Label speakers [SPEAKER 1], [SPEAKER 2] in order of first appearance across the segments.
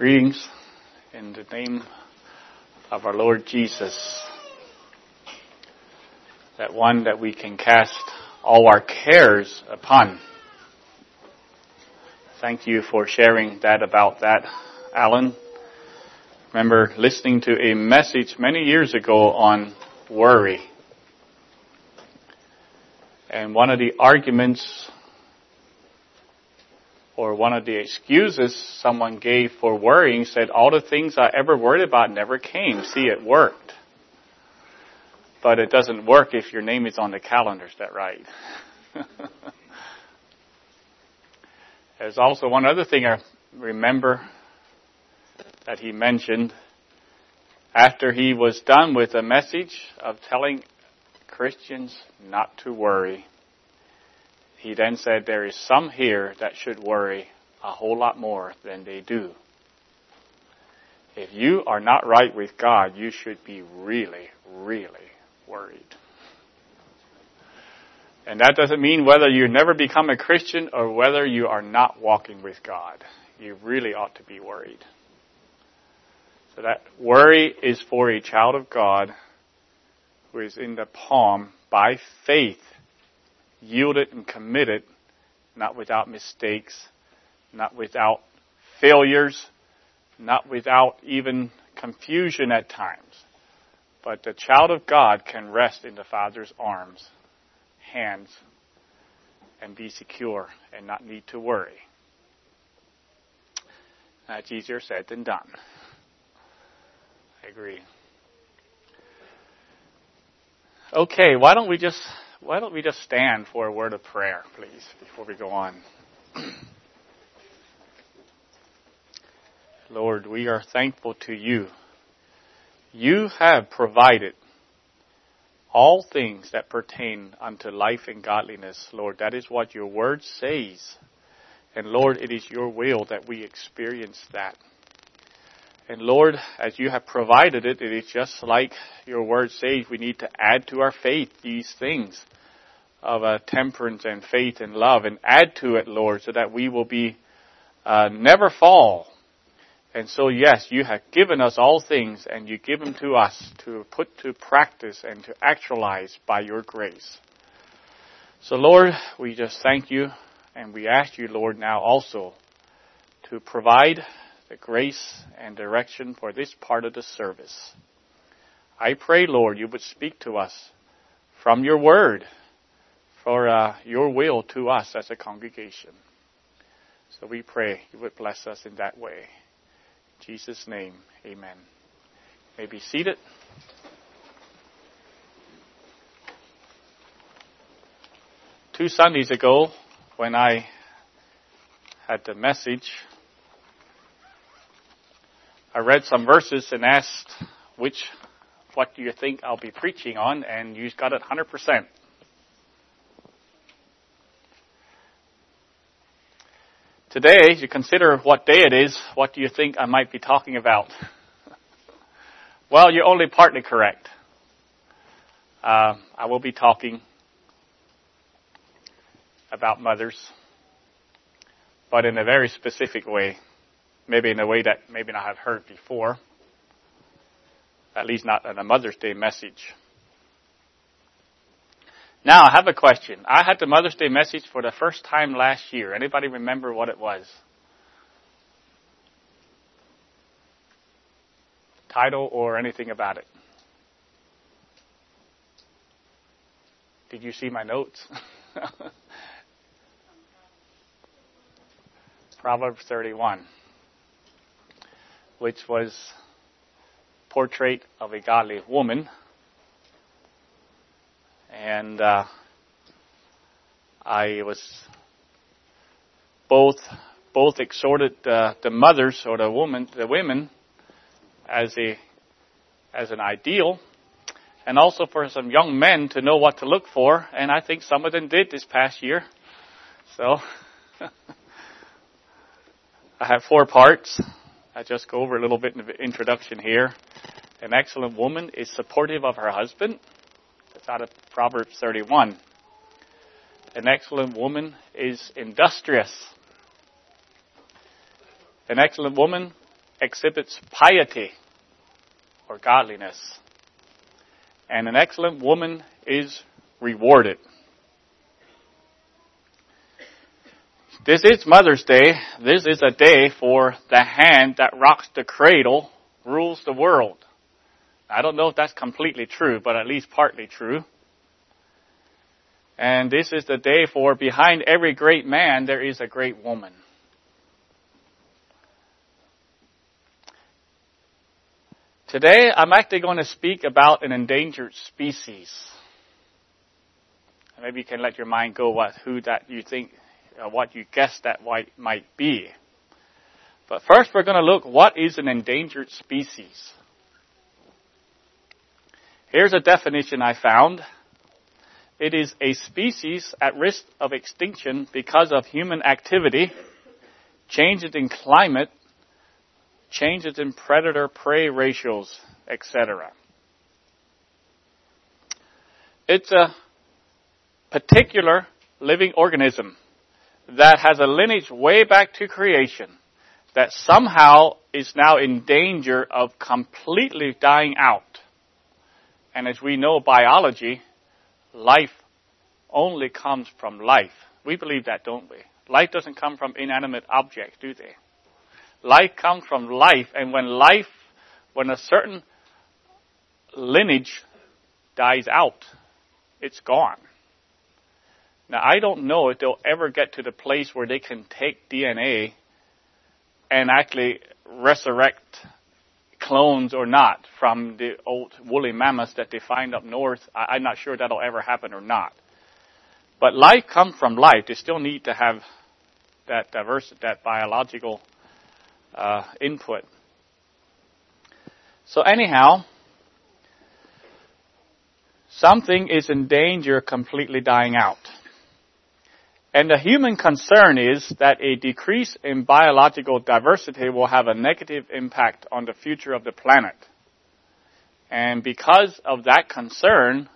[SPEAKER 1] Greetings in the name of our Lord Jesus. That one that we can cast all our cares upon. Thank you for sharing that about that, Alan. Remember listening to a message many years ago on worry. And one of the arguments or one of the excuses someone gave for worrying said, all the things I ever worried about never came. See, it worked. But it doesn't work if your name is on the calendar, is that right? There's also one other thing I remember that he mentioned after he was done with a message of telling Christians not to worry. He then said, There is some here that should worry a whole lot more than they do. If you are not right with God, you should be really, really worried. And that doesn't mean whether you never become a Christian or whether you are not walking with God. You really ought to be worried. So that worry is for a child of God who is in the palm by faith yielded and committed, not without mistakes, not without failures, not without even confusion at times. But the child of God can rest in the Father's arms, hands, and be secure and not need to worry. That's easier said than done. I agree. Okay, why don't we just why don't we just stand for a word of prayer, please, before we go on? Lord, we are thankful to you. You have provided all things that pertain unto life and godliness, Lord. That is what your word says. And Lord, it is your will that we experience that. And Lord, as you have provided it, it is just like your word says, we need to add to our faith these things of uh, temperance and faith and love and add to it, Lord, so that we will be uh, never fall. And so, yes, you have given us all things and you give them to us to put to practice and to actualize by your grace. So, Lord, we just thank you and we ask you, Lord, now also to provide the grace and direction for this part of the service. I pray, Lord, you would speak to us from your word for uh, your will to us as a congregation. So we pray you would bless us in that way. In Jesus' name, amen. You may be seated. Two Sundays ago, when I had the message I read some verses and asked which, what do you think I'll be preaching on, and you got it 100%. Today, as you consider what day it is, what do you think I might be talking about? well, you're only partly correct. Uh, I will be talking about mothers, but in a very specific way maybe in a way that maybe not have heard before. At least not in a Mother's Day message. Now I have a question. I had the Mother's Day message for the first time last year. Anybody remember what it was? Title or anything about it? Did you see my notes? Proverbs 31 which was portrait of a godly woman. And uh, I was both both exhorted uh, the mothers or the women the women as a as an ideal and also for some young men to know what to look for and I think some of them did this past year. So I have four parts. I just go over a little bit the introduction here. An excellent woman is supportive of her husband. Out of Proverbs 31. An excellent woman is industrious. An excellent woman exhibits piety or godliness. And an excellent woman is rewarded. This is Mother's Day. This is a day for the hand that rocks the cradle rules the world. I don't know if that's completely true, but at least partly true. And this is the day for behind every great man there is a great woman. Today I'm actually going to speak about an endangered species. Maybe you can let your mind go what who that you think uh, what you guess that might be. But first we're going to look what is an endangered species. Here's a definition I found. It is a species at risk of extinction because of human activity, changes in climate, changes in predator-prey ratios, etc. It's a particular living organism that has a lineage way back to creation that somehow is now in danger of completely dying out. And as we know biology, life only comes from life. We believe that, don't we? Life doesn't come from inanimate objects, do they? Life comes from life, and when life, when a certain lineage dies out, it's gone. Now, I don't know if they'll ever get to the place where they can take DNA and actually resurrect clones or not from the old woolly mammoths that they find up north. I, am not sure that'll ever happen or not. But life comes from life. They still need to have that diverse, that biological uh, input. So anyhow, something is in danger of completely dying out. And the human concern is that a decrease in biological diversity will have a negative impact on the future of the planet. And because of that concern,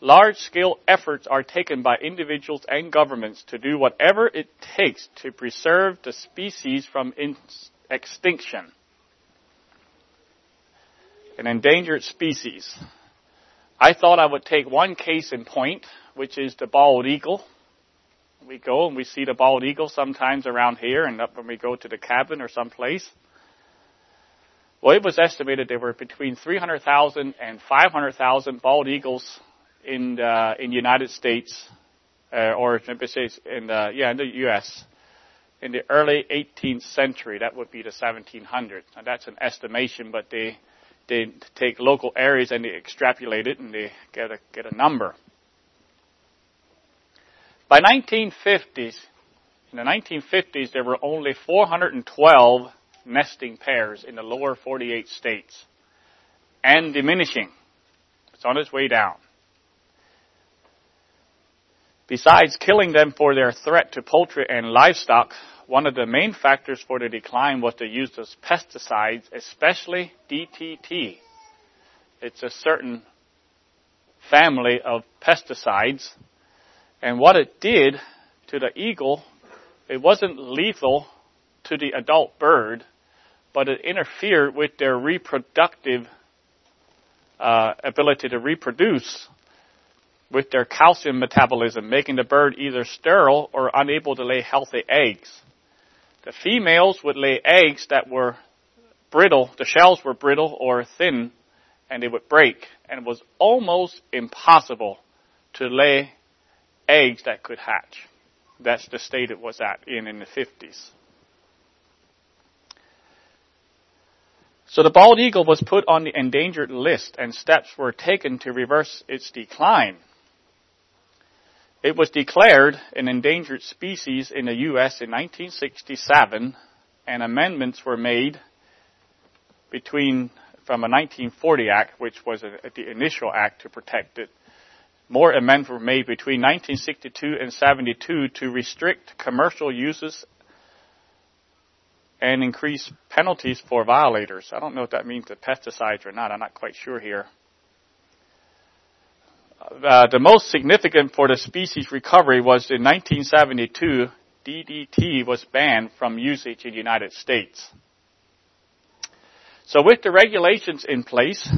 [SPEAKER 1] large scale efforts are taken by individuals and governments to do whatever it takes to preserve the species from in- extinction. An endangered species. I thought I would take one case in point, which is the bald eagle we go and we see the bald eagle sometimes around here and up when we go to the cabin or someplace. Well, it was estimated there were between 300,000 and 500,000 bald eagles in the, in the United States, uh, or in the, yeah, in the U.S. in the early 18th century. That would be the 1700s. Now that's an estimation, but they, they take local areas and they extrapolate it and they get a, get a number. By 1950s, in the 1950s, there were only 412 nesting pairs in the lower 48 states and diminishing. It's on its way down. Besides killing them for their threat to poultry and livestock, one of the main factors for the decline was the use of pesticides, especially DDT. It's a certain family of pesticides and what it did to the eagle, it wasn't lethal to the adult bird, but it interfered with their reproductive uh, ability to reproduce with their calcium metabolism, making the bird either sterile or unable to lay healthy eggs. The females would lay eggs that were brittle, the shells were brittle or thin, and they would break, and it was almost impossible to lay eggs that could hatch. That's the state it was at in, in the 50s. So the bald eagle was put on the endangered list and steps were taken to reverse its decline. It was declared an endangered species in the U.S. in 1967 and amendments were made between from a 1940 act, which was a, the initial act to protect it, more amendments were made between 1962 and 72 to restrict commercial uses and increase penalties for violators. I don't know if that means the pesticides or not. I'm not quite sure here. Uh, the most significant for the species recovery was in 1972, DDT was banned from usage in the United States. So with the regulations in place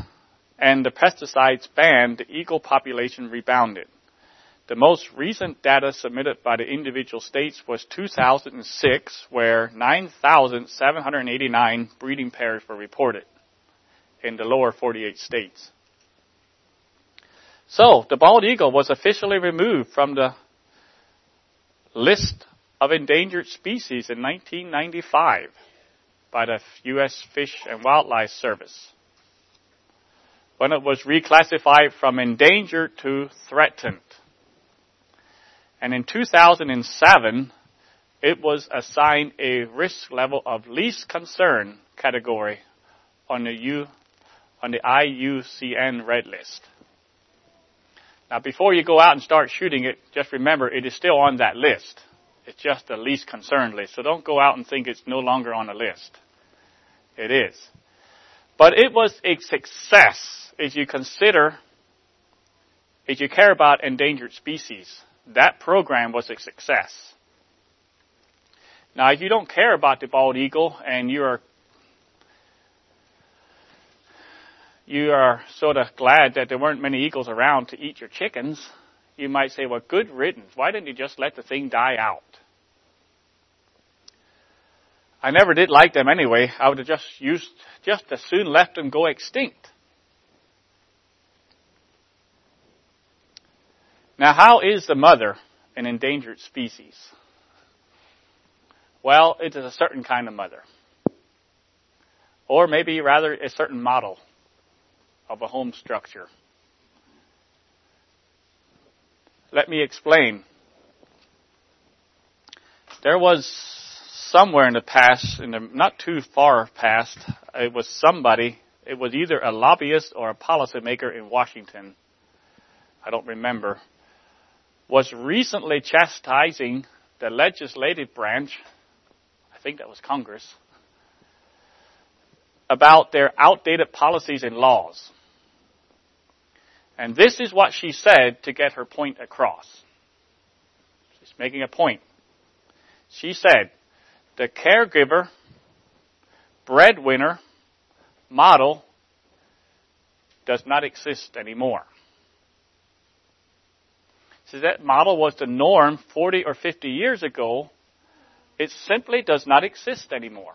[SPEAKER 1] and the pesticides banned, the eagle population rebounded. The most recent data submitted by the individual states was 2006, where 9,789 breeding pairs were reported in the lower 48 states. So, the bald eagle was officially removed from the list of endangered species in 1995 by the U.S. Fish and Wildlife Service when it was reclassified from endangered to threatened. And in 2007, it was assigned a risk level of least concern category on the U, on the IUCN red list. Now before you go out and start shooting it, just remember it is still on that list. It's just the least concerned list. So don't go out and think it's no longer on the list. It is. But it was a success if you consider, if you care about endangered species. That program was a success. Now, if you don't care about the bald eagle and you are you are sort of glad that there weren't many eagles around to eat your chickens, you might say, well, good riddance. Why didn't you just let the thing die out? I never did like them anyway. I would have just used, just as soon left them go extinct. Now, how is the mother an endangered species? Well, it is a certain kind of mother. Or maybe rather a certain model of a home structure. Let me explain. There was somewhere in the past, in the not too far past, it was somebody, it was either a lobbyist or a policymaker in Washington. I don't remember was recently chastising the legislative branch, I think that was Congress, about their outdated policies and laws. And this is what she said to get her point across. She's making a point. She said, the caregiver, breadwinner, model does not exist anymore. So that model was the norm 40 or 50 years ago. It simply does not exist anymore.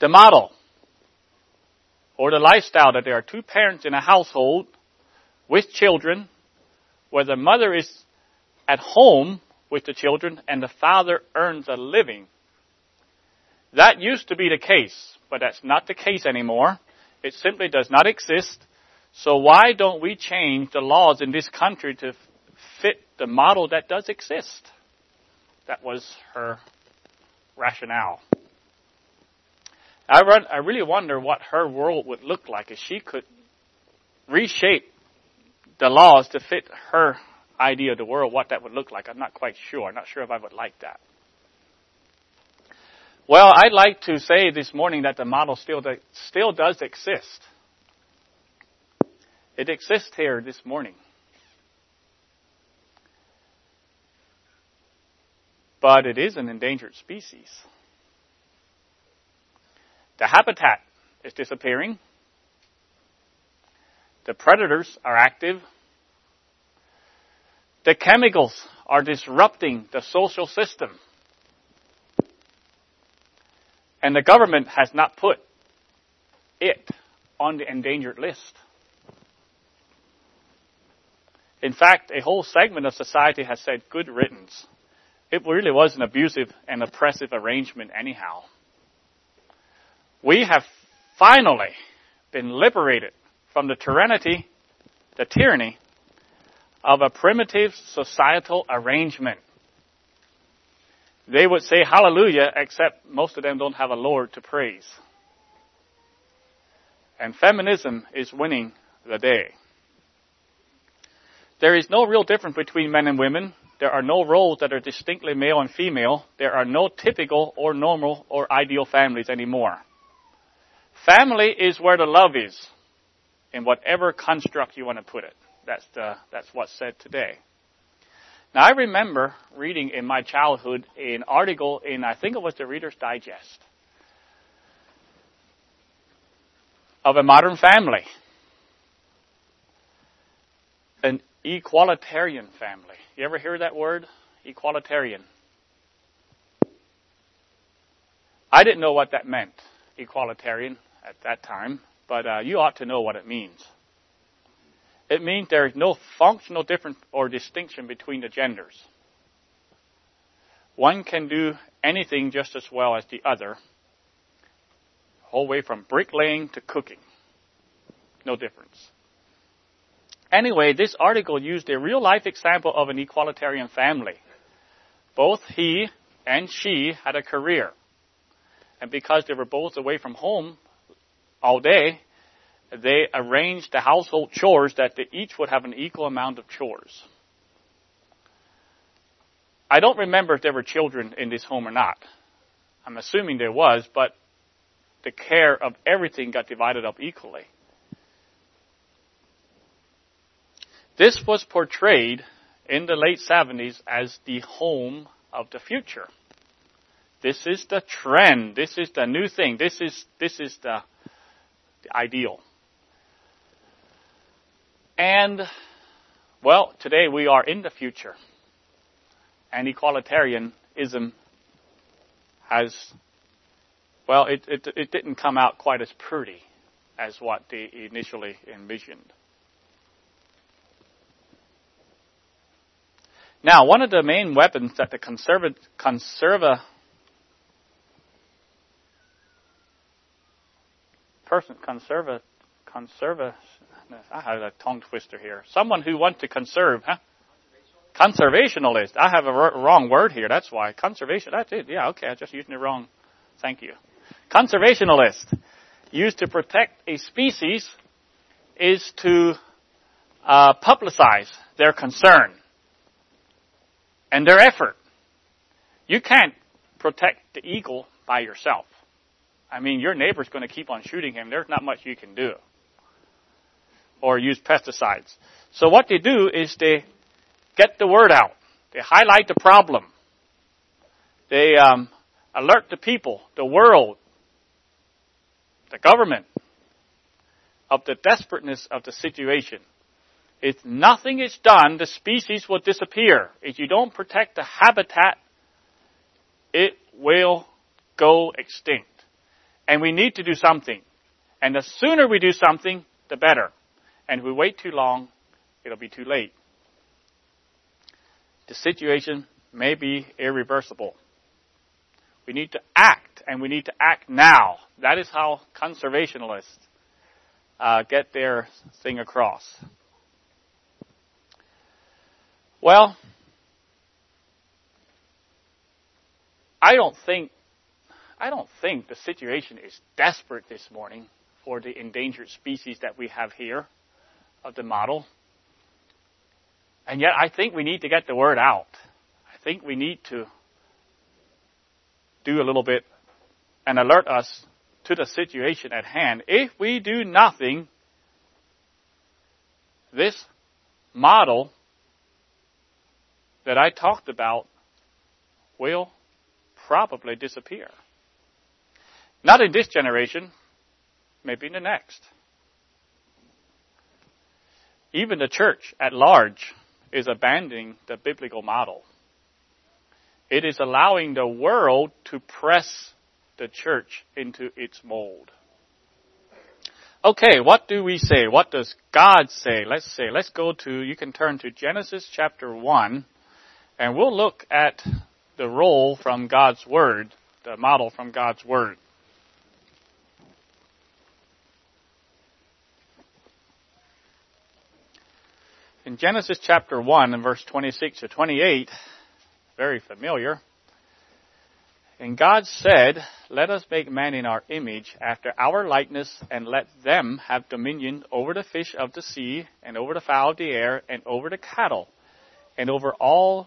[SPEAKER 1] The model or the lifestyle that there are two parents in a household with children where the mother is at home with the children and the father earns a living. That used to be the case, but that's not the case anymore. It simply does not exist so why don't we change the laws in this country to fit the model that does exist? That was her rationale. I, run, I really wonder what her world would look like if she could reshape the laws to fit her idea of the world, what that would look like. I'm not quite sure. I'm not sure if I would like that. Well, I'd like to say this morning that the model still, still does exist. It exists here this morning. But it is an endangered species. The habitat is disappearing. The predators are active. The chemicals are disrupting the social system. And the government has not put it on the endangered list. In fact, a whole segment of society has said good riddance. It really was an abusive and oppressive arrangement anyhow. We have finally been liberated from the tyranny, the tyranny of a primitive societal arrangement. They would say hallelujah, except most of them don't have a Lord to praise. And feminism is winning the day. There is no real difference between men and women. There are no roles that are distinctly male and female. There are no typical or normal or ideal families anymore. Family is where the love is, in whatever construct you want to put it. That's the, that's what's said today. Now, I remember reading in my childhood an article in, I think it was the Reader's Digest, of a modern family. An equalitarian family. You ever hear that word? Equalitarian. I didn't know what that meant, equalitarian, at that time, but uh, you ought to know what it means. It means there is no functional difference or distinction between the genders. One can do anything just as well as the other, whole way from bricklaying to cooking. No difference. Anyway, this article used a real life example of an equalitarian family. Both he and she had a career. And because they were both away from home all day, they arranged the household chores that they each would have an equal amount of chores. I don't remember if there were children in this home or not. I'm assuming there was, but the care of everything got divided up equally. This was portrayed in the late 70s as the home of the future. This is the trend. This is the new thing. This is, this is the, the ideal. And, well, today we are in the future. And equalitarianism has, well, it, it, it didn't come out quite as pretty as what they initially envisioned. Now, one of the main weapons that the conserva- conserva- person, conserva, conserva, I have a tongue twister here. Someone who wants to conserve, huh? Conservationalist. I have a r- wrong word here. That's why. Conservation. That's it. Yeah, okay. I'm just using it wrong. Thank you. Conservationalist. Used to protect a species is to uh, publicize their concern and their effort. You can't protect the eagle by yourself. I mean, your neighbor's going to keep on shooting him. There's not much you can do. Or use pesticides. So what they do is they get the word out. They highlight the problem. They um, alert the people, the world, the government of the desperateness of the situation. If nothing is done, the species will disappear. If you don't protect the habitat, it will go extinct. And we need to do something. And the sooner we do something, the better. And if we wait too long, it'll be too late. The situation may be irreversible. We need to act, and we need to act now. That is how conservationists uh, get their thing across. Well, I don't think I don't think the situation is desperate this morning for the endangered species that we have here of the model. And yet I think we need to get the word out. I think we need to do a little bit and alert us to the situation at hand. If we do nothing, this model that I talked about will probably disappear. Not in this generation, maybe in the next. Even the church at large is abandoning the biblical model. It is allowing the world to press the church into its mold. Okay, what do we say? What does God say? Let's say, let's go to, you can turn to Genesis chapter 1, and we'll look at the role from God's Word, the model from God's Word. In Genesis chapter 1 and verse 26 to 28, very familiar, and God said, Let us make man in our image, after our likeness, and let them have dominion over the fish of the sea, and over the fowl of the air, and over the cattle, and over all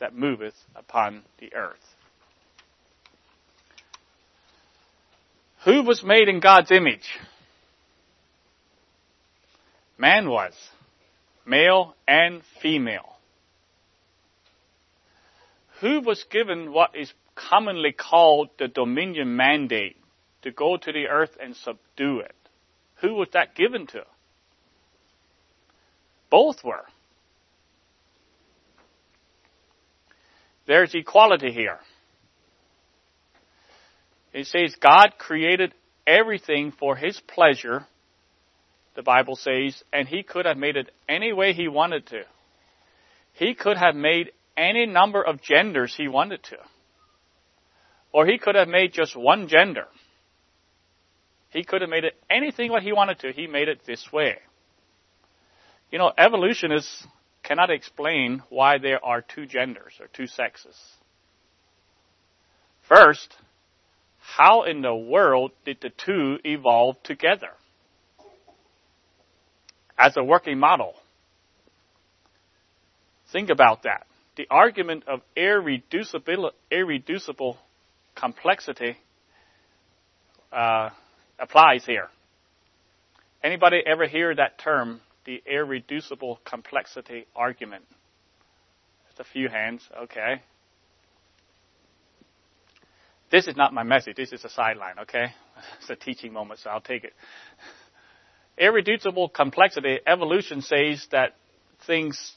[SPEAKER 1] that moveth upon the earth. Who was made in God's image? Man was. Male and female. Who was given what is commonly called the dominion mandate to go to the earth and subdue it? Who was that given to? Both were. There's equality here. It says God created everything for His pleasure, the Bible says, and He could have made it any way He wanted to. He could have made any number of genders He wanted to. Or He could have made just one gender. He could have made it anything what He wanted to. He made it this way. You know, evolutionists cannot explain why there are two genders or two sexes. First, how in the world did the two evolve together? As a working model. Think about that. The argument of irreducible, irreducible complexity uh, applies here. Anybody ever hear that term, the irreducible complexity argument? Just a few hands, okay. This is not my message. This is a sideline, okay? It's a teaching moment, so I'll take it. Irreducible complexity, evolution says that things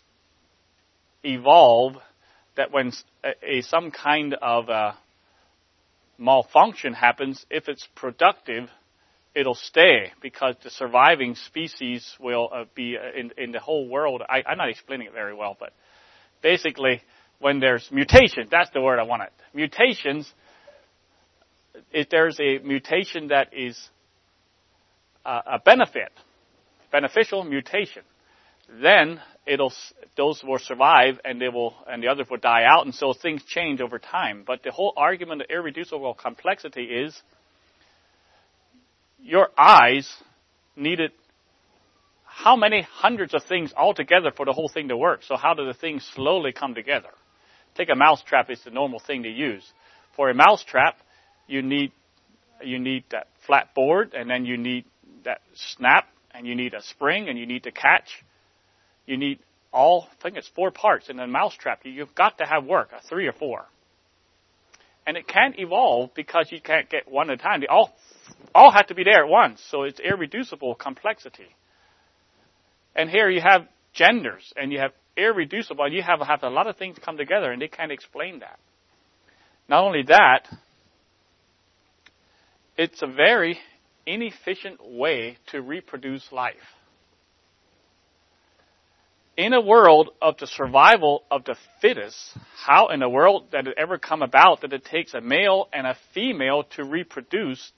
[SPEAKER 1] evolve, that when a, a some kind of a malfunction happens, if it's productive, it'll stay because the surviving species will uh, be uh, in, in the whole world. I, I'm not explaining it very well, but basically, when there's mutation, that's the word I wanted. Mutations if there's a mutation that is uh, a benefit, beneficial mutation, then it'll those will survive and they will and the others will die out, and so things change over time. But the whole argument of irreducible complexity is your eyes needed how many hundreds of things altogether for the whole thing to work. So how do the things slowly come together? Take a mousetrap it's the normal thing to use. For a mousetrap, you need you need that flat board, and then you need that snap, and you need a spring, and you need to catch. You need all, I think it's four parts in a mousetrap. You've got to have work, a three or four. And it can't evolve because you can't get one at a time. All, all had to be there at once, so it's irreducible complexity. And here you have genders, and you have irreducible, and you have, have a lot of things come together, and they can't explain that. Not only that, it's a very inefficient way to reproduce life. In a world of the survival of the fittest, how in the world that it ever come about that it takes a male and a female to reproduce,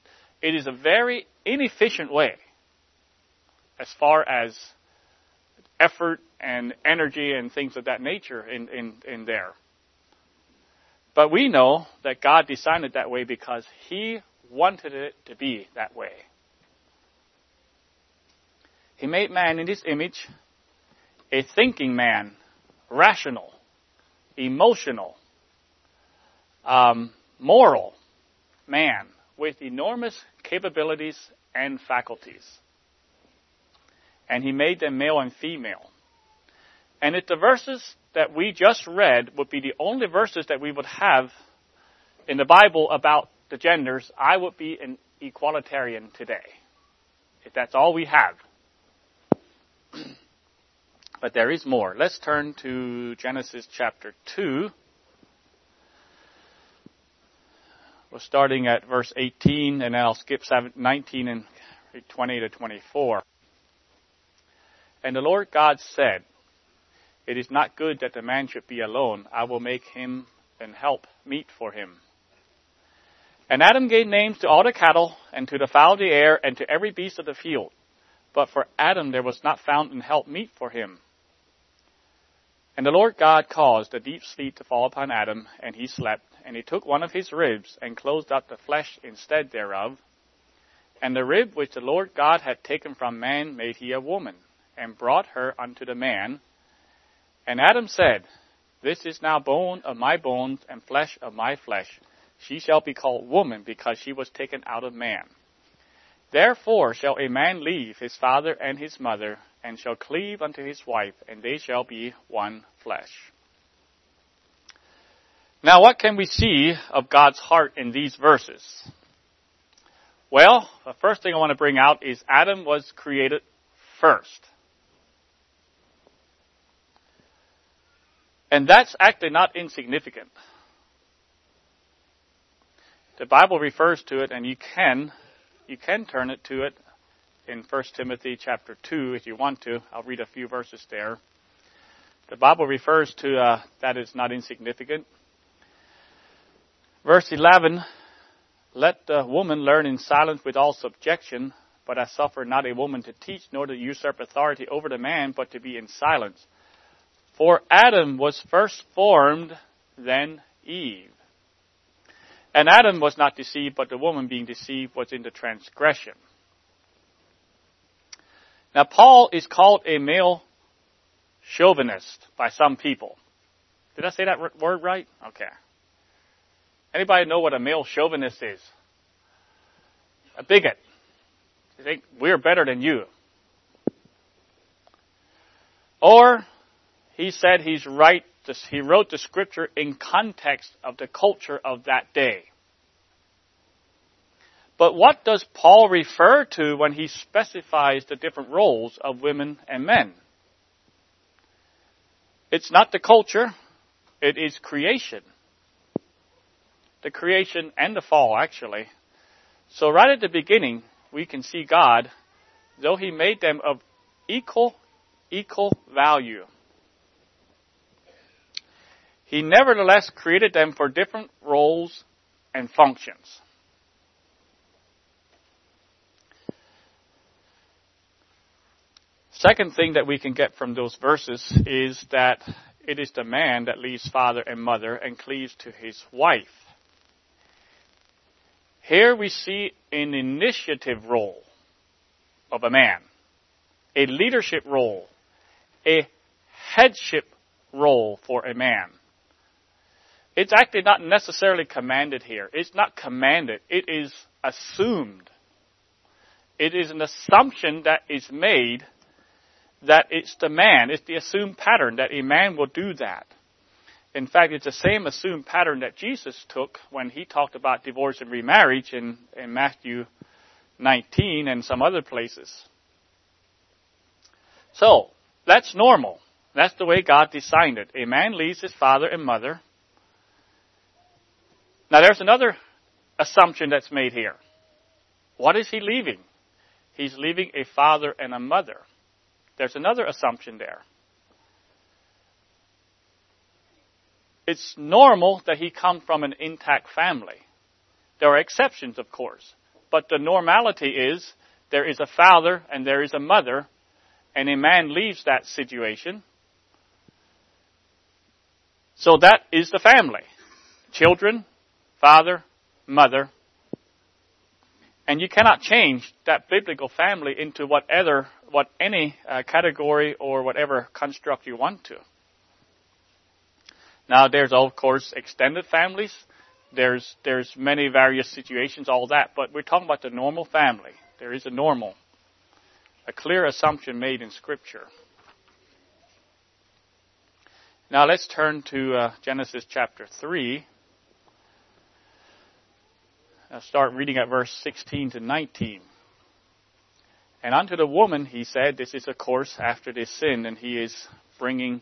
[SPEAKER 1] it is a very inefficient way as far as effort and energy and things of that nature in, in, in there. But we know that God designed it that way because He wanted it to be that way. He made man in his image, a thinking man, rational, emotional, um, moral man with enormous capabilities and faculties. And he made them male and female. And if the verses that we just read would be the only verses that we would have in the Bible about the genders, I would be an equalitarian today. If that's all we have. but there is more. Let's turn to Genesis chapter 2. We're starting at verse 18, and I'll skip 19 and 20 to 24. And the Lord God said, It is not good that the man should be alone. I will make him and help meet for him. And Adam gave names to all the cattle, and to the fowl of the air, and to every beast of the field. But for Adam there was not found an help meet for him. And the Lord God caused a deep sleep to fall upon Adam, and he slept. And he took one of his ribs, and closed up the flesh instead thereof. And the rib which the Lord God had taken from man made he a woman, and brought her unto the man. And Adam said, This is now bone of my bones, and flesh of my flesh. She shall be called woman, because she was taken out of man. Therefore shall a man leave his father and his mother, and shall cleave unto his wife, and they shall be one flesh. Now, what can we see of God's heart in these verses? Well, the first thing I want to bring out is Adam was created first. And that's actually not insignificant. The Bible refers to it, and you can, you can turn it to it in 1 Timothy chapter 2 if you want to. I'll read a few verses there. The Bible refers to uh, that is not insignificant. Verse 11, let the woman learn in silence with all subjection, but I suffer not a woman to teach, nor to usurp authority over the man, but to be in silence. For Adam was first formed, then Eve. And Adam was not deceived, but the woman being deceived was in the transgression. Now, Paul is called a male chauvinist by some people. Did I say that word right? Okay. Anybody know what a male chauvinist is? A bigot. They think we're better than you. Or he said he's right. He wrote the scripture in context of the culture of that day. But what does Paul refer to when he specifies the different roles of women and men? It's not the culture, it is creation. The creation and the fall, actually. So, right at the beginning, we can see God, though He made them of equal, equal value, He nevertheless created them for different roles and functions. Second thing that we can get from those verses is that it is the man that leaves father and mother and cleaves to his wife. Here we see an initiative role of a man, a leadership role, a headship role for a man. It's actually not necessarily commanded here. It's not commanded. It is assumed. It is an assumption that is made that it's the man, it's the assumed pattern that a man will do that. In fact, it's the same assumed pattern that Jesus took when he talked about divorce and remarriage in, in Matthew 19 and some other places. So, that's normal. That's the way God designed it. A man leaves his father and mother. Now, there's another assumption that's made here. What is he leaving? He's leaving a father and a mother. There's another assumption there. It's normal that he come from an intact family. There are exceptions, of course, but the normality is there is a father and there is a mother, and a man leaves that situation. So that is the family. Children, father, mother, and you cannot change that biblical family into whatever, what any uh, category or whatever construct you want to. Now there's of course extended families. There's, there's many various situations, all that, but we're talking about the normal family. There is a normal, a clear assumption made in scripture. Now let's turn to uh, Genesis chapter 3. I'll start reading at verse 16 to 19. And unto the woman he said, This is of course after this sin, and he is bringing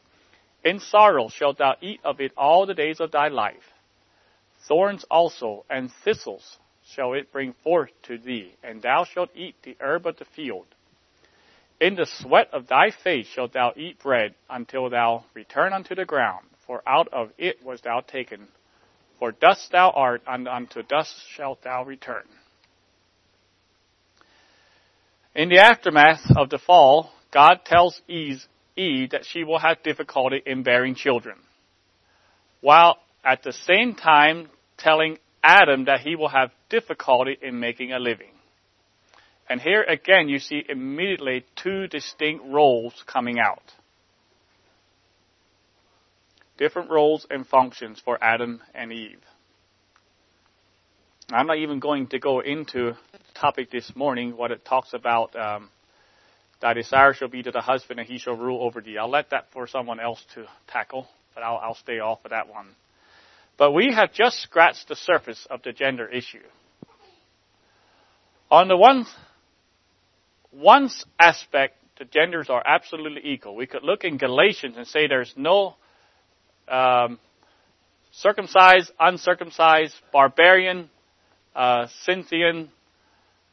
[SPEAKER 1] In sorrow shalt thou eat of it all the days of thy life. Thorns also and thistles shall it bring forth to thee, and thou shalt eat the herb of the field. In the sweat of thy face shalt thou eat bread until thou return unto the ground, for out of it was thou taken. For dust thou art, and unto dust shalt thou return. In the aftermath of the fall, God tells Eve, Eve that she will have difficulty in bearing children, while at the same time telling Adam that he will have difficulty in making a living. And here again you see immediately two distinct roles coming out. Different roles and functions for Adam and Eve. I'm not even going to go into the topic this morning, what it talks about, um, thy desire shall be to the husband and he shall rule over thee. I'll let that for someone else to tackle, but I'll, I'll stay off of that one. But we have just scratched the surface of the gender issue. On the one, one aspect, the genders are absolutely equal. We could look in Galatians and say there's no um, circumcised, uncircumcised, barbarian, uh, Scythian,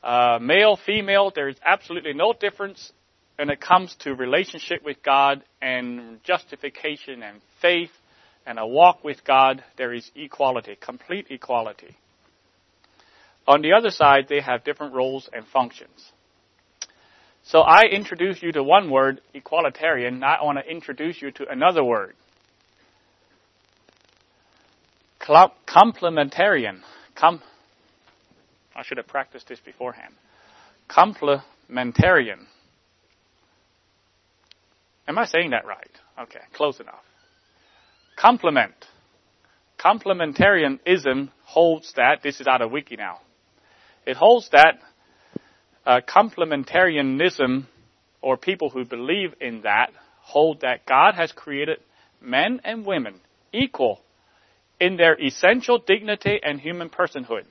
[SPEAKER 1] uh, male, female. There is absolutely no difference when it comes to relationship with God and justification and faith and a walk with God, there is equality, complete equality. On the other side, they have different roles and functions. So I introduce you to one word, equalitarian. I want to introduce you to another word. Complementarian. Com- I should have practiced this beforehand. Complementarian. Am I saying that right? Okay, close enough. Complement. Complementarianism holds that, this is out of Wiki now, it holds that uh, complementarianism, or people who believe in that, hold that God has created men and women equal in their essential dignity and human personhood,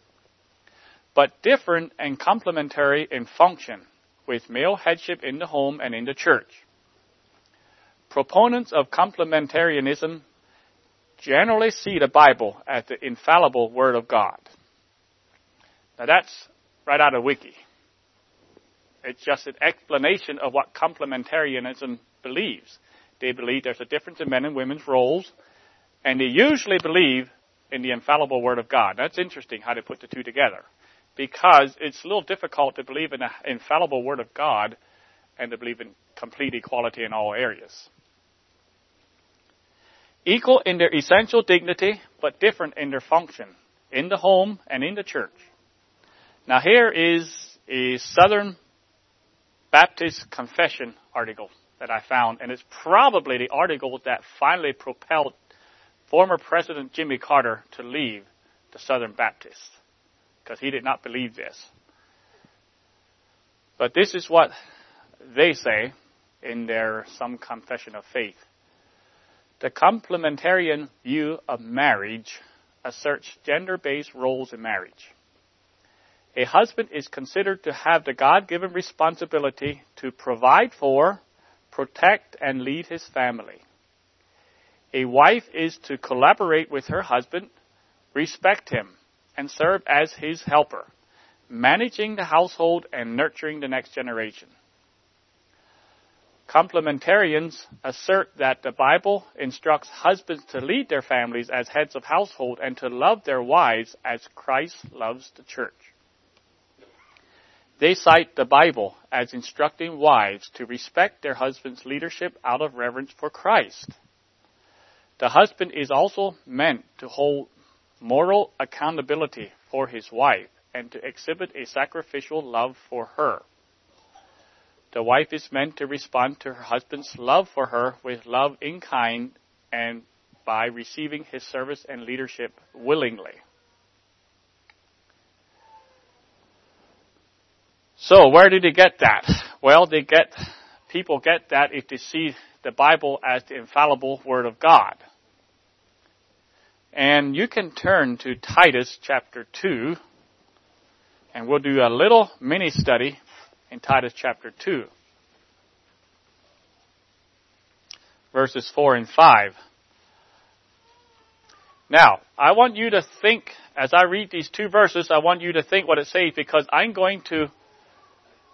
[SPEAKER 1] but different and complementary in function, with male headship in the home and in the church. Proponents of complementarianism generally see the Bible as the infallible Word of God. Now that's right out of Wiki. It's just an explanation of what complementarianism believes. They believe there's a difference in men and women's roles, and they usually believe in the infallible Word of God. That's interesting how they put the two together. Because it's a little difficult to believe in the infallible Word of God and to believe in complete equality in all areas equal in their essential dignity, but different in their function in the home and in the church. Now here is a Southern Baptist Confession article that I found, and it's probably the article that finally propelled former President Jimmy Carter to leave the Southern Baptists, because he did not believe this. But this is what they say in their some confession of faith. The complementarian view of marriage asserts gender-based roles in marriage. A husband is considered to have the God-given responsibility to provide for, protect, and lead his family. A wife is to collaborate with her husband, respect him, and serve as his helper, managing the household and nurturing the next generation. Complementarians assert that the Bible instructs husbands to lead their families as heads of household and to love their wives as Christ loves the church. They cite the Bible as instructing wives to respect their husband's leadership out of reverence for Christ. The husband is also meant to hold moral accountability for his wife and to exhibit a sacrificial love for her. The wife is meant to respond to her husband's love for her with love in kind and by receiving his service and leadership willingly. So where did they get that? Well, they get, people get that if they see the Bible as the infallible Word of God. And you can turn to Titus chapter 2, and we'll do a little mini study in Titus chapter 2. verses 4 and 5. Now, I want you to think, as I read these two verses, I want you to think what it says because I'm going to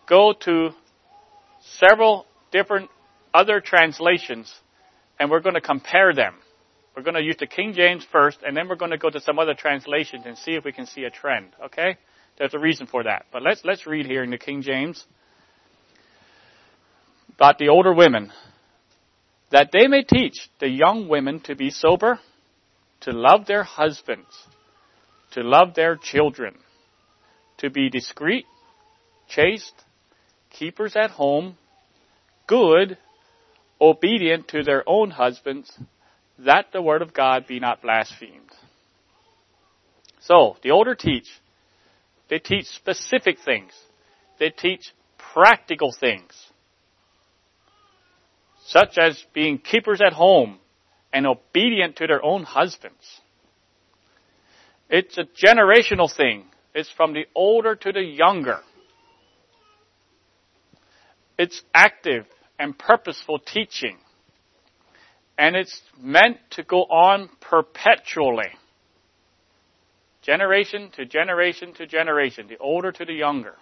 [SPEAKER 1] go to several different other translations and we're going to compare them. We're going to use the King James first and then we're going to go to some other translations and see if we can see a trend, okay? There's a reason for that. But let's, let's read here in the King James about the older women. That they may teach the young women to be sober, to love their husbands, to love their children, to be discreet, chaste, keepers at home, good, obedient to their own husbands, that the word of God be not blasphemed. So, the older teach. They teach specific things. They teach practical things. Such as being keepers at home, and obedient to their own husbands. It's a generational thing. It's from the older to the younger. It's active and purposeful teaching. And it's meant to go on perpetually. Generation to generation to generation, the older to the younger.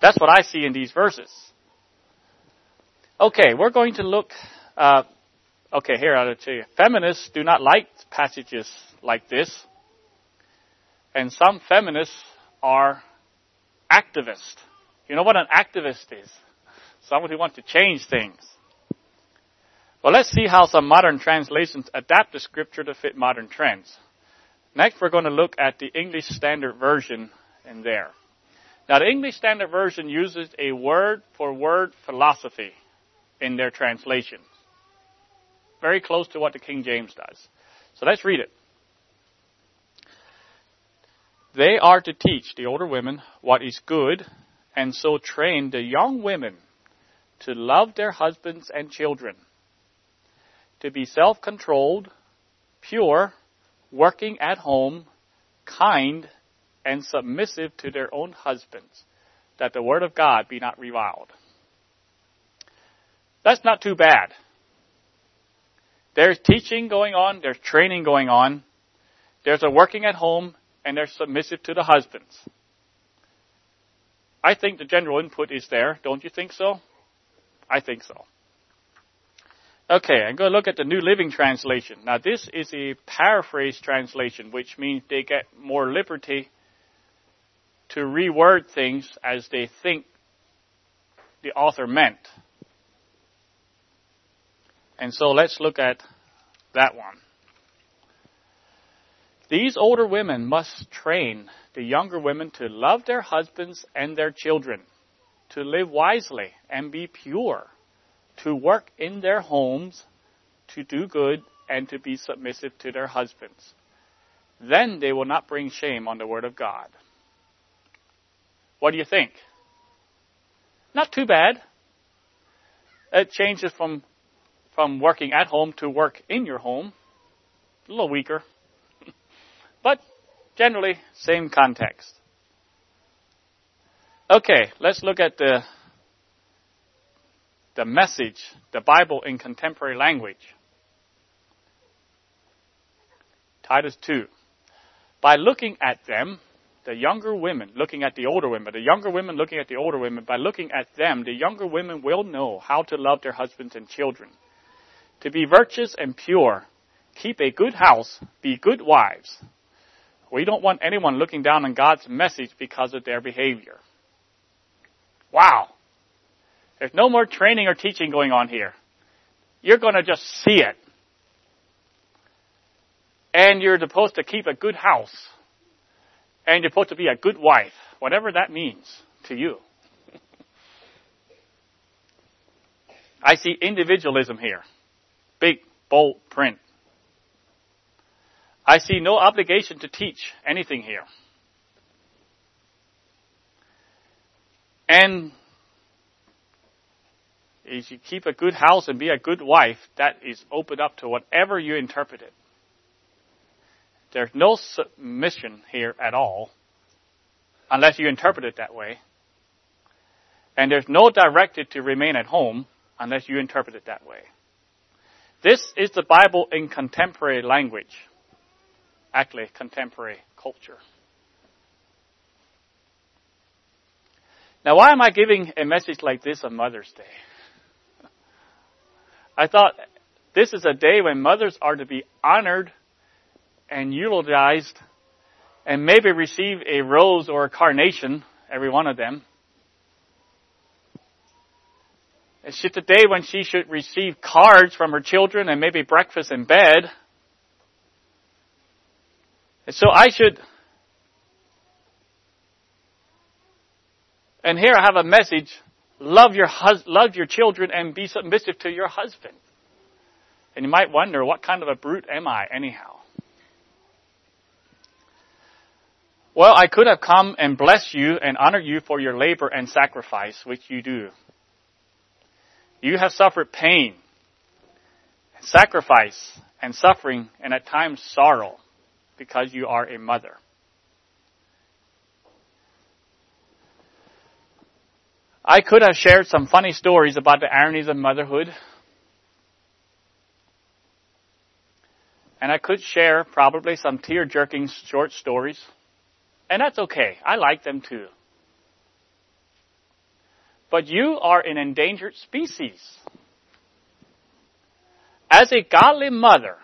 [SPEAKER 1] That's what I see in these verses. Okay, we're going to look uh, Okay, here I'll tell you. Feminists do not like passages like this. And some feminists are activists. You know what an activist is? Someone who wants to change things. Well, let's see how some modern translations adapt the scripture to fit modern trends. Next, we're going to look at the English Standard Version in there. Now, the English Standard Version uses a word for word philosophy in their translation very close to what the King James does. So let's read it. They are to teach the older women what is good, and so train the young women to love their husbands and children, to be self controlled, pure, working at home, kind, and submissive to their own husbands, that the word of God be not reviled. That's not too bad. There's teaching going on, there's training going on, there's a working at home, and they're submissive to the husbands. I think the general input is there. Don't you think so? I think so. Okay, I'm going to look at the New Living Translation. Now, this is a paraphrase translation, which means they get more liberty to reword things as they think the author meant. And so let's look at that one. These older women must train the younger women to love their husbands and their children, to live wisely and be pure, to work in their homes, to do good, and to be submissive to their husbands. Then they will not bring shame on the Word of God. What do you think? Not too bad. It changes from from working at home to work in your home. A little weaker. but generally, same context. Okay, let's look at the, the message, the Bible in contemporary language. Titus 2. By looking at them, the younger women looking at the older women, the younger women looking at the older women, by looking at them, the younger women will know how to love their husbands and children to be virtuous and pure, keep a good house, be good wives. We don't want anyone looking down on God's message because of their behavior. Wow. There's no more training or teaching going on here. You're going to just see it. And you're supposed to keep a good house. And you're supposed to be a good wife, whatever that means to you. I see individualism here big, bold print. I see no obligation to teach anything here. And if you keep a good house and be a good wife, that is open up to whatever you interpret it. There's no submission here at all, unless you interpret it that way. And there's no directed to remain at home, unless you interpret it that way. This is the Bible in contemporary language. Actually, contemporary culture. Now, why am I giving a message like this on Mother's Day? I thought this is a day when mothers are to be honored and eulogized and maybe receive a rose or a carnation, every one of them. It's just a day when she should receive cards from her children and maybe breakfast in bed. And so I should And here I have a message. Love your hus- love your children and be submissive to your husband. And you might wonder, what kind of a brute am I anyhow? Well, I could have come and blessed you and honored you for your labor and sacrifice, which you do. You have suffered pain, sacrifice, and suffering, and at times sorrow, because you are a mother. I could have shared some funny stories about the ironies of motherhood. And I could share probably some tear jerking short stories. And that's okay. I like them too. But you are an endangered species. As a godly mother,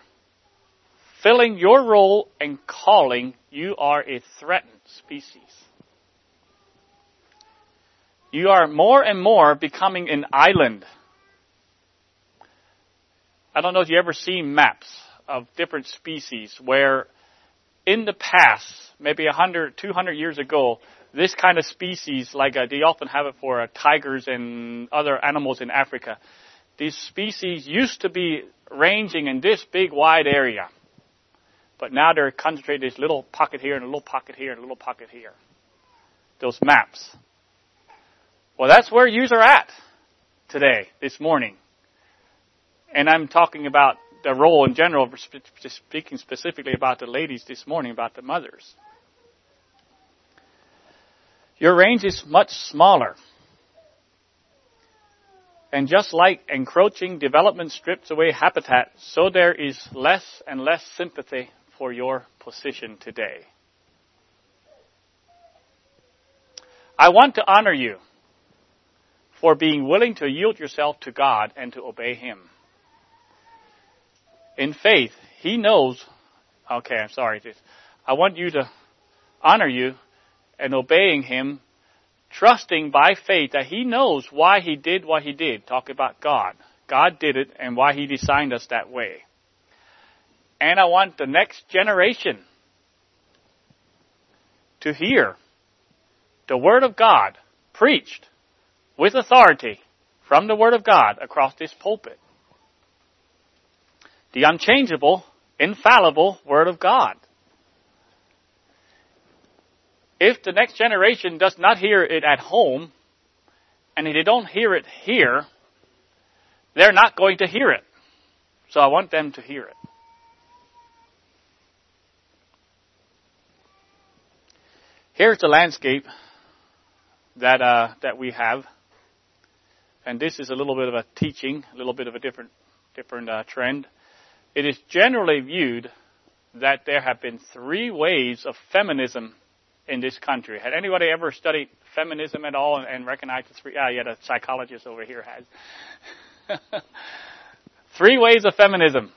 [SPEAKER 1] filling your role and calling, you are a threatened species you are more and more becoming an island. I don't know if you ever seen maps of different species where in the past, maybe 100, 200 years ago, this kind of species, like uh, they often have it for uh, tigers and other animals in Africa, these species used to be ranging in this big wide area. But now they're concentrated in this little pocket here and a little pocket here and a little pocket here. Those maps. Well, that's where you are at today, this morning. And I'm talking about the role in general, speaking specifically about the ladies this morning, about the mothers. Your range is much smaller. And just like encroaching development strips away habitat, so there is less and less sympathy for your position today. I want to honor you for being willing to yield yourself to God and to obey Him. In faith, He knows, okay, I'm sorry, I want you to honor you and obeying Him, trusting by faith that He knows why He did what He did. Talk about God. God did it and why He designed us that way. And I want the next generation to hear the Word of God preached with authority from the Word of God across this pulpit. The unchangeable, infallible Word of God. If the next generation does not hear it at home, and if they don't hear it here, they're not going to hear it. So I want them to hear it. Here's the landscape that uh, that we have and this is a little bit of a teaching, a little bit of a different different uh, trend. It is generally viewed that there have been three waves of feminism in this country. Had anybody ever studied feminism at all and, and recognized the three? Ah, yeah, the psychologist over here has. three waves of feminism.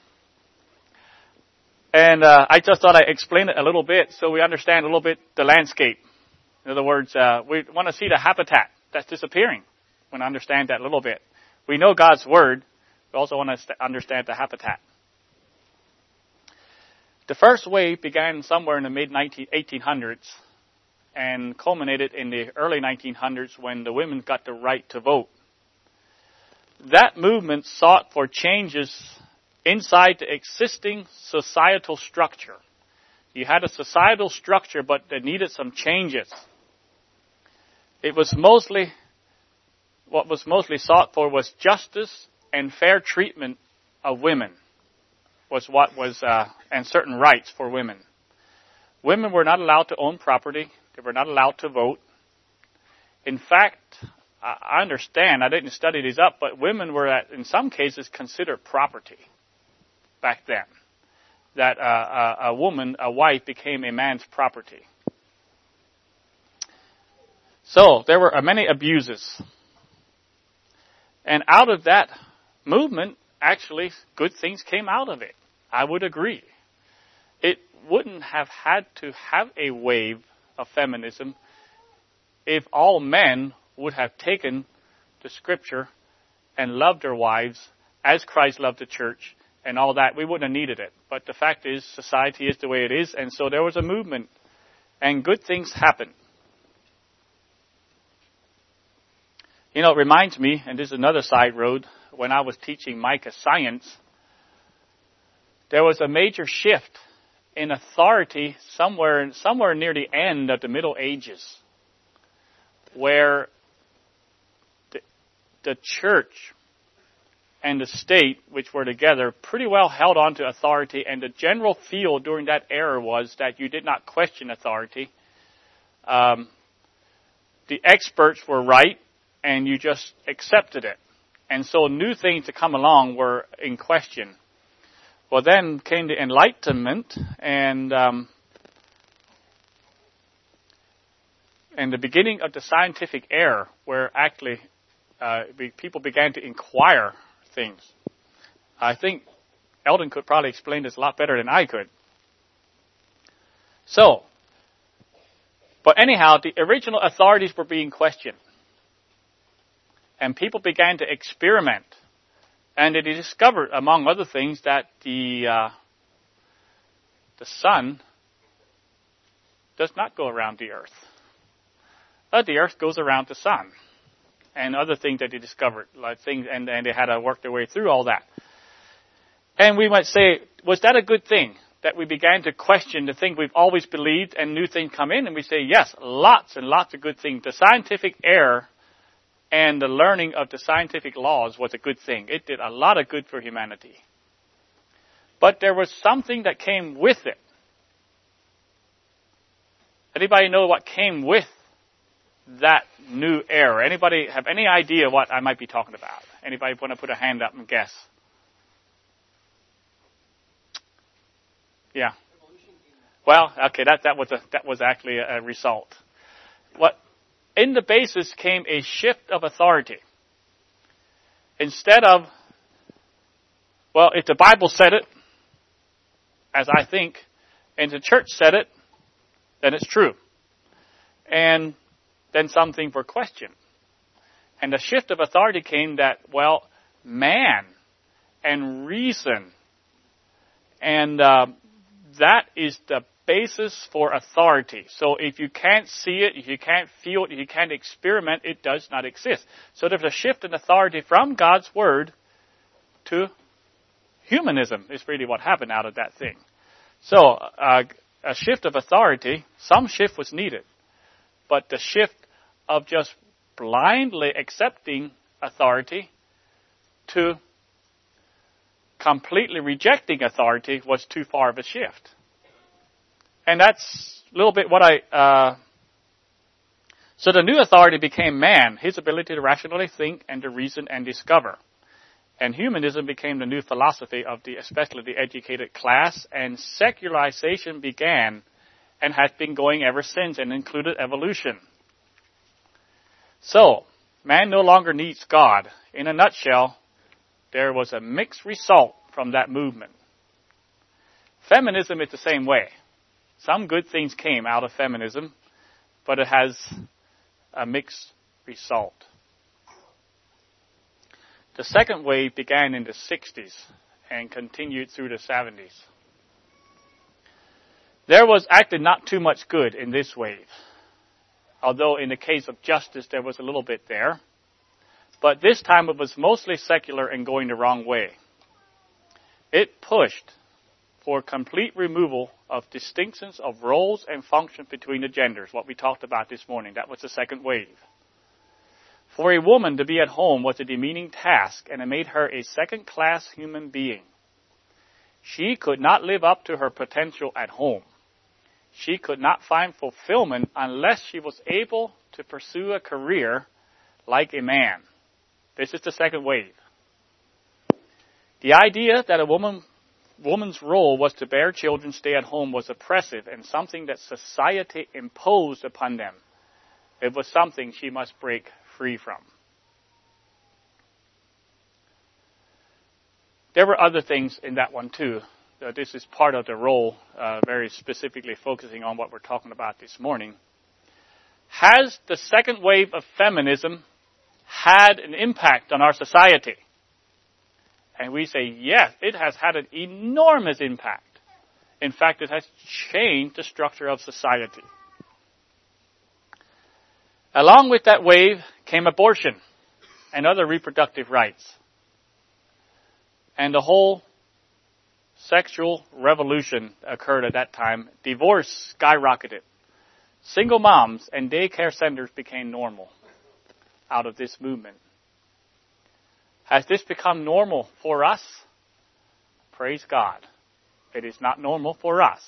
[SPEAKER 1] And uh, I just thought I'd explain it a little bit so we understand a little bit the landscape. In other words, uh, we want to see the habitat that's disappearing want to understand that a little bit. We know God's Word. We also want to understand the habitat. The first wave began somewhere in the mid 1800s and culminated in the early 1900s when the women got the right to vote. That movement sought for changes inside the existing societal structure. You had a societal structure, but they needed some changes. It was mostly what was mostly sought for was justice and fair treatment of women was what was uh, and certain rights for women. Women were not allowed to own property. They were not allowed to vote. In fact, I understand. I didn't study these up, but women were, at, in some cases, considered property. back then. That uh, a, a woman, a wife, became a man's property. So there were many abuses. And out of that movement, actually, good things came out of it. I would agree. It wouldn't have had to have a wave of feminism if all men would have taken the scripture and loved their wives as Christ loved the church and all that. We wouldn't have needed it. But the fact is, society is the way it is, and so there was a movement, and good things happened. You know, it reminds me, and this is another side road, when I was teaching Micah science, there was a major shift in authority somewhere, somewhere near the end of the Middle Ages, where the, the church and the state, which were together, pretty well held on to authority, and the general feel during that era was that you did not question authority. Um, the experts were right, and you just accepted it. And so new things to come along were in question. Well, then came the Enlightenment and um, and the beginning of the scientific era, where actually uh, people began to inquire things. I think Eldon could probably explain this a lot better than I could. So, but anyhow, the original authorities were being questioned and people began to experiment. And they discovered, among other things, that the uh, the sun does not go around the earth. But the earth goes around the sun. And other things that they discovered, like things, and, and they had to work their way through all that. And we might say, was that a good thing? That we began to question the thing we've always believed and new things come in? And we say, yes, lots and lots of good things. The scientific error and the learning of the scientific laws was a good thing. It did a lot of good for humanity. But there was something that came with it. Anybody know what came with that new era? Anybody have any idea what I might be talking about? Anybody want to put a hand up and guess? Yeah. Well, okay, that that was a that was actually a, result. What in the basis came a shift of authority. Instead of, well, if the Bible said it, as I think, and the church said it, then it's true. And then something for question. And the shift of authority came that, well, man and reason, and uh, that is the basis for authority. So if you can't see it, if you can't feel it, if you can't experiment, it does not exist. So there's a shift in authority from God's Word to humanism is really what happened out of that thing. So uh, a shift of authority, some shift was needed, but the shift of just blindly accepting authority to completely rejecting authority was too far of a shift. And that's a little bit what I, uh, so the new authority became man, his ability to rationally think and to reason and discover. And humanism became the new philosophy of the, especially the educated class, and secularization began and has been going ever since and included evolution. So, man no longer needs God. In a nutshell, there was a mixed result from that movement. Feminism is the same way. Some good things came out of feminism, but it has a mixed result. The second wave began in the 60s and continued through the 70s. There was actually not too much good in this wave, although in the case of justice there was a little bit there. But this time it was mostly secular and going the wrong way. It pushed for complete removal of distinctions of roles and functions between the genders, what we talked about this morning. That was the second wave. For a woman to be at home was a demeaning task, and it made her a second class human being. She could not live up to her potential at home. She could not find fulfillment unless she was able to pursue a career like a man. This is the second wave. The idea that a woman woman's role was to bear children, stay at home was oppressive and something that society imposed upon them. It was something she must break free from. There were other things in that one too. Uh, this is part of the role, uh, very specifically focusing on what we're talking about this morning. Has the second wave of feminism had an impact on our society? And we say, yes, it has had an enormous impact. In fact, it has changed the structure of society. Along with that wave came abortion and other reproductive rights. And the whole sexual revolution occurred at that time. Divorce skyrocketed. Single moms and daycare centers became normal out of this movement. Has this become normal for us? Praise God. It is not normal for us.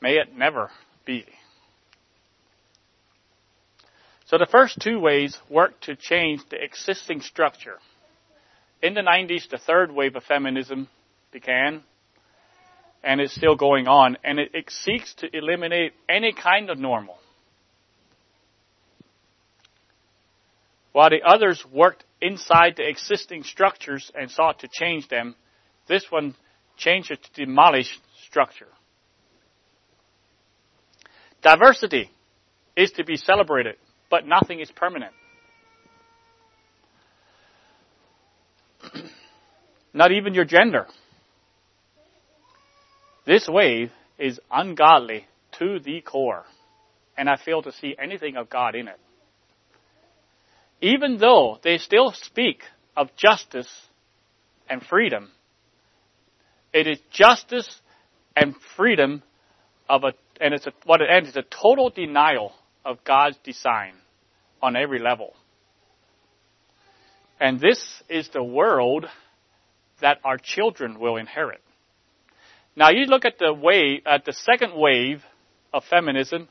[SPEAKER 1] May it never be. So the first two ways work to change the existing structure. In the 90s, the third wave of feminism began and is still going on, and it, it seeks to eliminate any kind of normal. While the others worked inside the existing structures and sought to change them, this one changed it to demolish structure. Diversity is to be celebrated but nothing is permanent. Not even your gender. This wave is ungodly to the core, and I fail to see anything of God in it. Even though they still speak of justice and freedom, it is justice and freedom of a, and it's a, what it ends is a total denial of God's design on every level. And this is the world that our children will inherit. Now you look at the wave, at the second wave of feminism,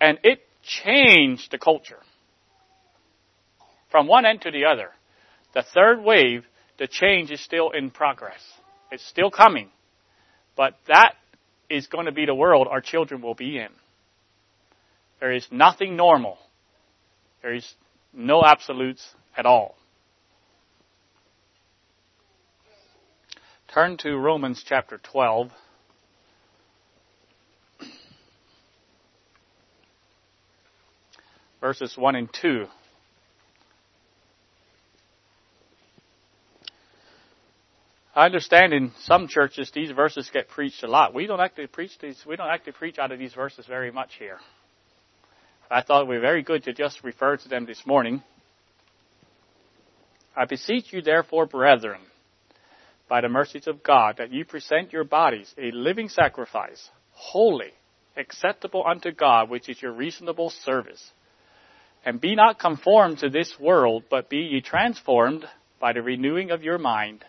[SPEAKER 1] and it changed the culture. From one end to the other. The third wave, the change is still in progress. It's still coming. But that is going to be the world our children will be in. There is nothing normal. There is no absolutes at all. Turn to Romans chapter 12. Verses 1 and 2. I understand in some churches these verses get preached a lot. We don't actually preach these, we don't actually preach out of these verses very much here. I thought it would be very good to just refer to them this morning. I beseech you therefore, brethren, by the mercies of God, that you present your bodies a living sacrifice, holy, acceptable unto God, which is your reasonable service. And be not conformed to this world, but be ye transformed by the renewing of your mind,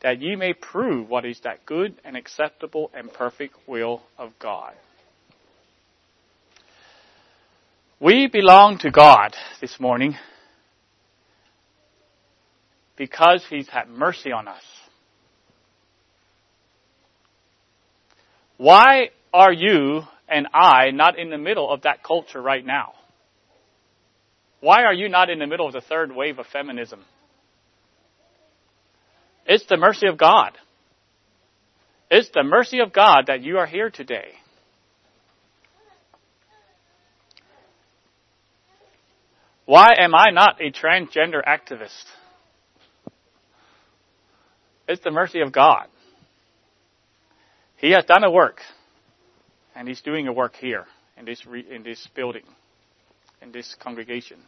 [SPEAKER 1] that ye may prove what is that good and acceptable and perfect will of God. We belong to God this morning because He's had mercy on us. Why are you and I not in the middle of that culture right now? Why are you not in the middle of the third wave of feminism? It's the mercy of God. It's the mercy of God that you are here today. Why am I not a transgender activist? It's the mercy of God. He has done a work, and He's doing a work here in this re, in this building, in this congregation.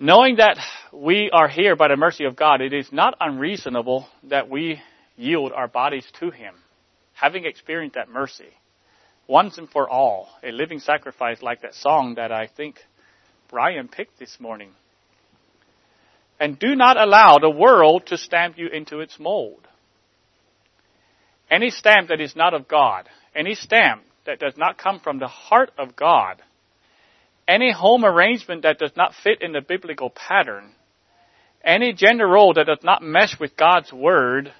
[SPEAKER 1] Knowing that we are here by the mercy of God, it is not unreasonable that we yield our bodies to Him, having experienced that mercy once and for all, a living sacrifice like that song that I think Brian picked this morning. And do not allow the world to stamp you into its mold. Any stamp that is not of God, any stamp that does not come from the heart of God, any home arrangement that does not fit in the biblical pattern, Any gender role that does not mesh with God's Word,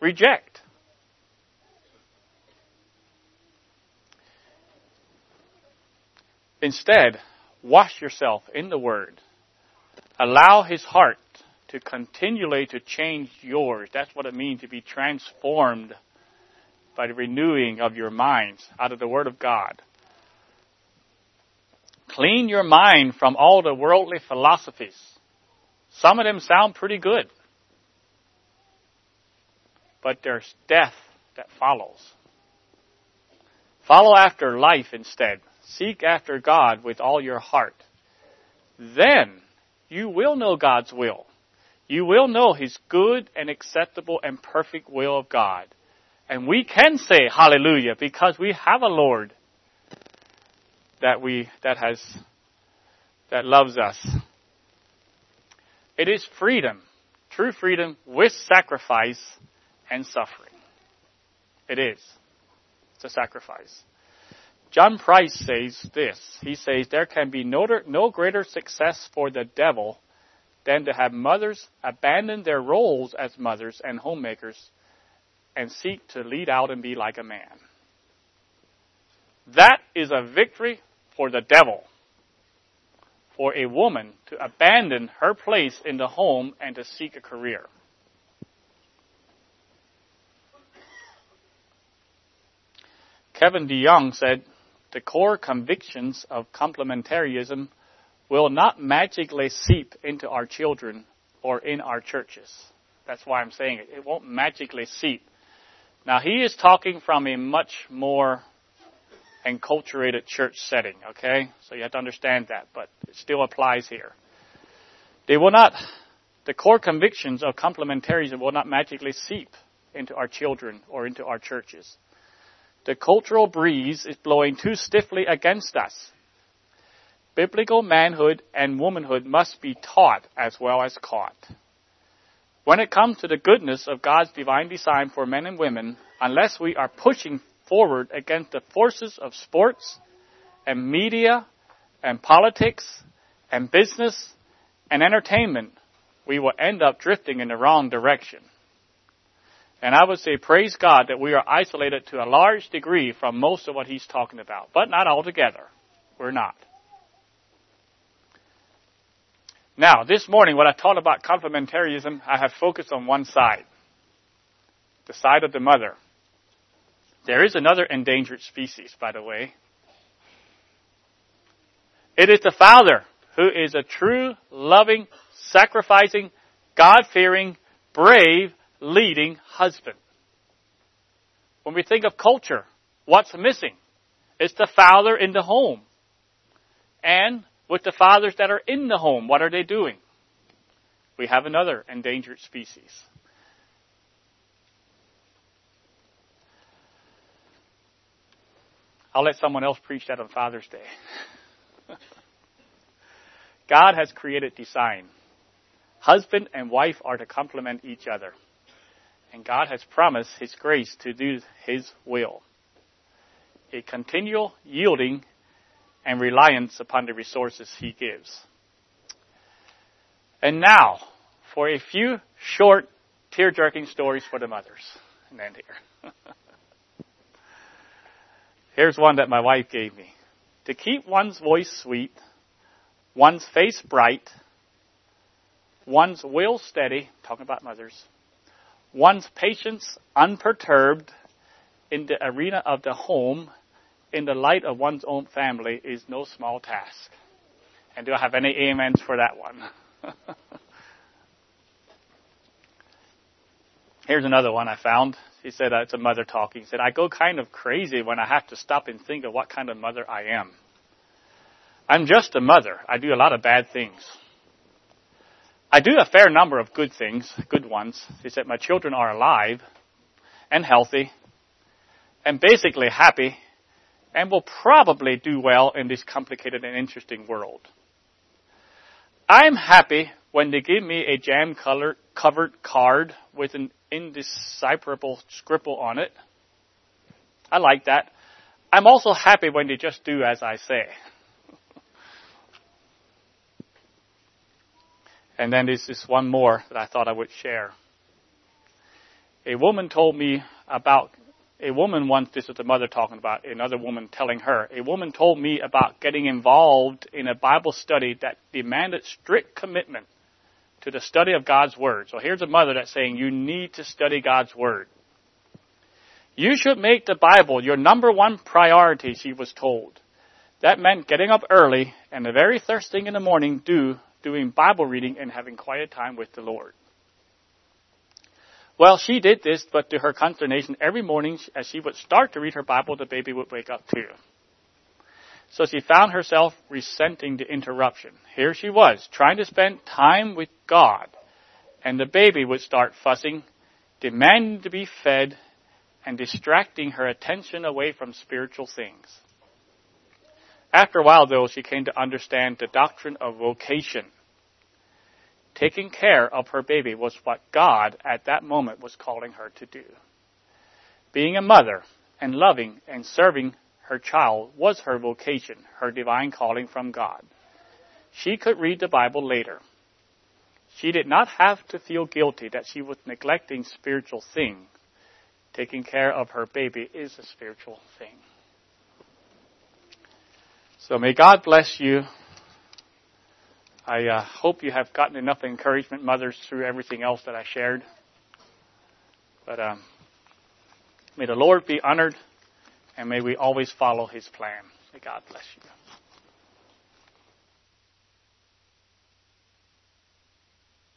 [SPEAKER 1] reject. Instead, wash yourself in the Word. Allow His heart to continually to change yours. That's what it means to be transformed by the renewing of your minds out of the Word of God. Clean your mind from all the worldly philosophies. Some of them sound pretty good. But there's death that follows. Follow after life instead. Seek after God with all your heart. Then you will know God's will. You will know His good and acceptable and perfect will of God. And we can say hallelujah because we have a Lord that we, that has, that loves us. It is freedom, true freedom with sacrifice and suffering. It is. It's a sacrifice. John Price says this. He says there can be no, no greater success for the devil than to have mothers abandon their roles as mothers and homemakers and seek to lead out and be like a man. That is a victory for the devil. For a woman to abandon her place in the home and to seek a career. Kevin DeYoung said, the core convictions of complementarianism will not magically seep into our children or in our churches. That's why I'm saying it. It won't magically seep. Now, he is talking from a much more enculturated church setting, okay? So you have to understand that, but it still applies here. They will not, the core convictions of complementarianism will not magically seep into our children or into our churches. The cultural breeze is blowing too stiffly against us. Biblical manhood and womanhood must be taught as well as caught. When it comes to the goodness of God's divine design for men and women, unless we are pushing forward against the forces of sports and media and politics and business and entertainment, we will end up drifting in the wrong direction. And I would say, praise God that we are isolated to a large degree from most of what he's talking about, but not altogether. We're not. Now, this morning, when I taught about complementarianism, I have focused on one side. The side of the mother. There is another endangered species, by the way. It is the father who is a true, loving, sacrificing, God-fearing, brave, leading husband. When we think of culture, what's missing? It's the father in the home. And with the fathers that are in the home, what are they doing? We have another endangered species. I'll let someone else preach that on Father's Day. God has created design. Husband and wife are to complement each other and God has promised His grace to do His will. A continual yielding and reliance upon the resources He gives. And now, for a few short, tear-jerking stories for the mothers. And end here. Here's one that my wife gave me. To keep one's voice sweet, one's face bright, one's will steady, talking about mothers, one's patience unperturbed in the arena of the home in the light of one's own family is no small task. And do I have any amens for that one? Here's another one I found. He said, uh, it's a mother talking. He said, I go kind of crazy when I have to stop and think of what kind of mother I am. I'm just a mother. I do a lot of bad things. I do a fair number of good things, good ones. He said, my children are alive and healthy and basically happy and will probably do well in this complicated and interesting world. I'm happy when they give me a jam color covered card with an indecipherable scribble on it. I like that. I'm also happy when they just do as I say. And then there's this one more that I thought I would share. A woman told me about, a woman once, this is the mother talking about, another woman telling her, a woman told me about getting involved in a Bible study that demanded strict commitment to the study of God's Word. So here's a mother that's saying you need to study God's Word. You should make the Bible your number one priority, she was told. That meant getting up early and the very first thing in the morning do doing Bible reading and having quiet time with the Lord. Well, she did this, but to her consternation, every morning as she would start to read her Bible, the baby would wake up too. So she found herself resenting the interruption. Here she was, trying to spend time with God, and the baby would start fussing, demanding to be fed, and distracting her attention away from spiritual things. After a while, though, she came to understand the doctrine of vocation. Taking care of her baby was what God at that moment was calling her to do. Being a mother and loving and serving her child was her vocation, her divine calling from God. She could read the Bible later. She did not have to feel guilty that she was neglecting spiritual things. Taking care of her baby is a spiritual thing. So may God bless you. I uh, hope you have gotten enough encouragement, mothers, through everything else that I shared. But um, may the Lord be honored, and may we always follow His plan. May God bless you.